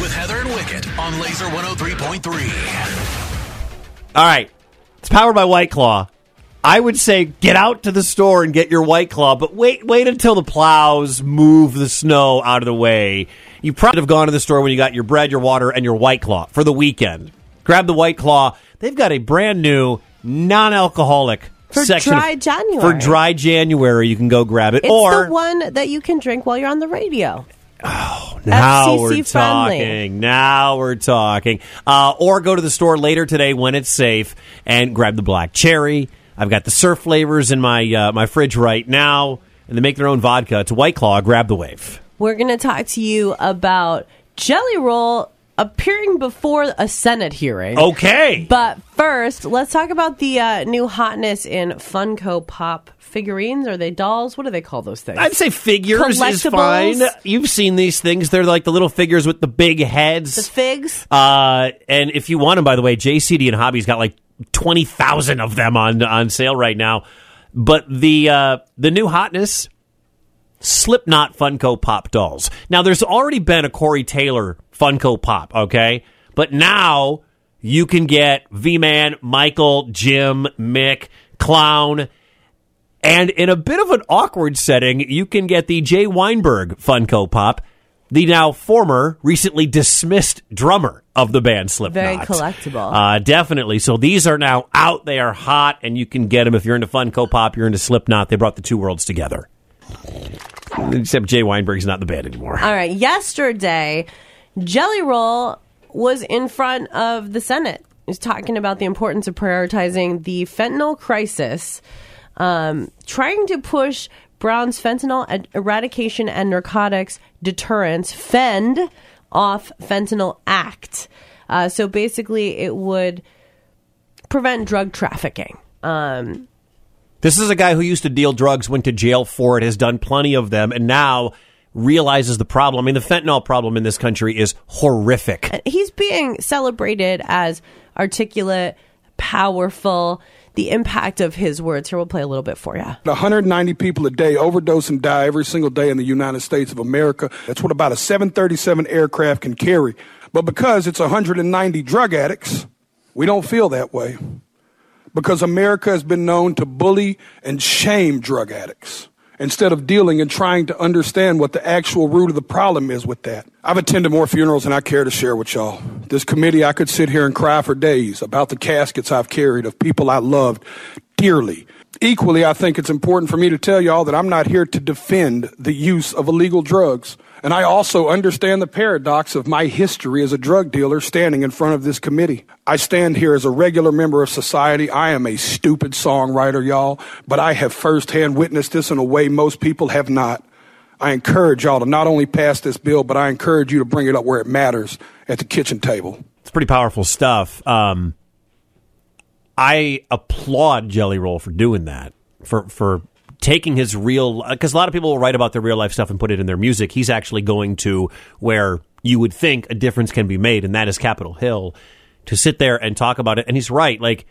with Heather and Wicket on Lazer 103.3. All right. It's powered by White Claw. I would say get out to the store and get your White Claw, but wait wait until the plows move the snow out of the way. You probably should have gone to the store when you got your bread, your water, and your White Claw for the weekend. Grab the White Claw. They've got a brand new non-alcoholic section. For section dry of- January. For dry January, you can go grab it. It's or the one that you can drink while you're on the radio. Oh, now FCC we're friendly. talking. Now we're talking. Uh, or go to the store later today when it's safe and grab the black cherry. I've got the surf flavors in my uh, my fridge right now, and they make their own vodka. It's White Claw. Grab the wave. We're going to talk to you about Jelly Roll appearing before a Senate hearing. Okay. But first, let's talk about the uh, new hotness in Funko Pop figurines. Are they dolls? What do they call those things? I'd say figures is fine. You've seen these things. They're like the little figures with the big heads. the figs. Uh, and if you want them, by the way, JCD and Hobby's got like twenty thousand of them on on sale right now. But the uh, the new hotness, Slipknot Funko Pop dolls. Now, there's already been a Corey Taylor Funko Pop, okay, but now you can get V Man, Michael, Jim, Mick, Clown. And in a bit of an awkward setting, you can get the Jay Weinberg Funko Pop, the now former, recently dismissed drummer of the band Slipknot. Very collectible. Uh, definitely. So these are now out. They are hot, and you can get them if you're into Funko Pop, you're into Slipknot. They brought the two worlds together. Except Jay Weinberg's not the band anymore. All right. Yesterday, Jelly Roll was in front of the Senate. He was talking about the importance of prioritizing the fentanyl crisis, um, trying to push Brown's fentanyl Ed- eradication and narcotics deterrence (FEND) off Fentanyl Act. Uh, so basically, it would prevent drug trafficking. Um, This is a guy who used to deal drugs, went to jail for it, has done plenty of them, and now realizes the problem. I mean, the fentanyl problem in this country is horrific. he's being celebrated as articulate, powerful. The impact of his words. Here, we'll play a little bit for you. 190 people a day overdose and die every single day in the United States of America. That's what about a 737 aircraft can carry. But because it's 190 drug addicts, we don't feel that way. Because America has been known to bully and shame drug addicts instead of dealing and trying to understand what the actual root of the problem is with that. I've attended more funerals than I care to share with y'all. This committee, I could sit here and cry for days about the caskets I've carried of people I loved dearly. Equally, I think it's important for me to tell y'all that I'm not here to defend the use of illegal drugs. And I also understand the paradox of my history as a drug dealer standing in front of this committee. I stand here as a regular member of society. I am a stupid songwriter, y'all, but I have firsthand witnessed this in a way most people have not. I encourage y'all to not only pass this bill, but I encourage you to bring it up where it matters at the kitchen table. It's pretty powerful stuff. Um, I applaud Jelly Roll for doing that, for for taking his real because a lot of people will write about their real life stuff and put it in their music. He's actually going to where you would think a difference can be made, and that is Capitol Hill, to sit there and talk about it. And he's right. Like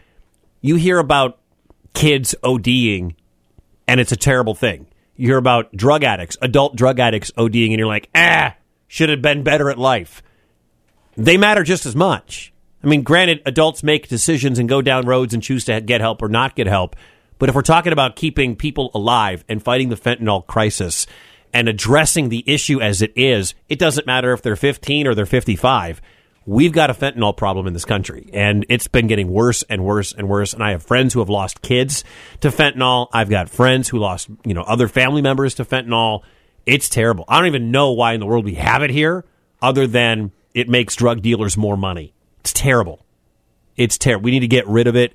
you hear about kids ODing, and it's a terrible thing. You hear about drug addicts, adult drug addicts ODing, and you're like, ah, should have been better at life they matter just as much. I mean, granted, adults make decisions and go down roads and choose to get help or not get help. But if we're talking about keeping people alive and fighting the fentanyl crisis and addressing the issue as it is, it doesn't matter if they're 15 or they're 55. We've got a fentanyl problem in this country, and it's been getting worse and worse and worse. And I have friends who have lost kids to fentanyl. I've got friends who lost, you know, other family members to fentanyl. It's terrible. I don't even know why in the world we have it here, other than it makes drug dealers more money. It's terrible. It's terrible. We need to get rid of it,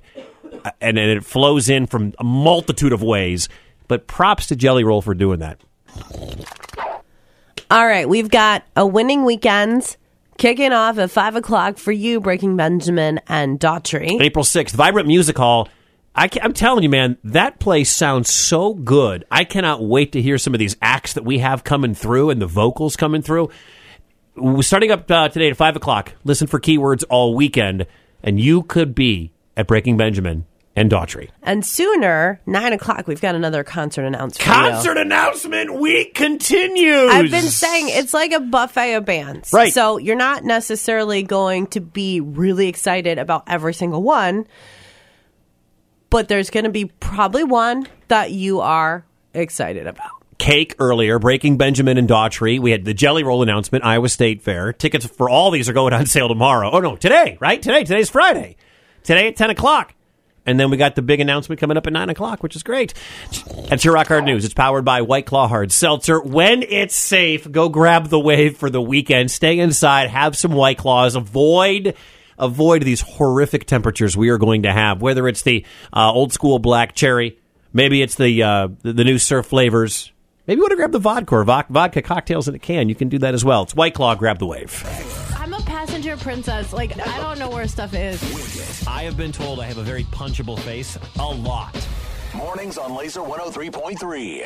uh, and, and it flows in from a multitude of ways. But props to Jelly Roll for doing that. All right, we've got a winning weekend kicking off at five o'clock for you, Breaking Benjamin and Daughtry. April 6th, Vibrant Music Hall. I am telling you, man, that place sounds so good. I cannot wait to hear some of these acts that we have coming through and the vocals coming through. We're starting up uh, today at 5 o'clock. Listen for keywords all weekend, and you could be at Breaking Benjamin and Daughtry. And sooner, nine o'clock, we've got another concert announcement. Concert announcement week continues. I've been saying it's like a buffet of bands. Right. So you're not necessarily going to be really excited about every single one, but there's going to be probably one that you are excited about. Cake earlier, Breaking Benjamin and Daughtry. We had the Jelly Roll announcement, Iowa State Fair. Tickets for all these are going on sale tomorrow. Oh, no, today, right? Today. Today's Friday. Today at 10 o'clock. And then we got the big announcement coming up at 9 o'clock, which is great. That's your Rock Hard News. It's powered by White Claw Hard Seltzer. When it's safe, go grab the wave for the weekend. Stay inside, have some White Claws. Avoid avoid these horrific temperatures we are going to have, whether it's the uh, old school black cherry, maybe it's the, uh, the, the new surf flavors. Maybe you want to grab the vodka or vo- vodka cocktails in a can. You can do that as well. It's White Claw. Grab the wave. I'm a passenger princess. Like, I don't know where stuff is. I have been told I have a very punchable face a lot. Mornings on Lazer 103.3.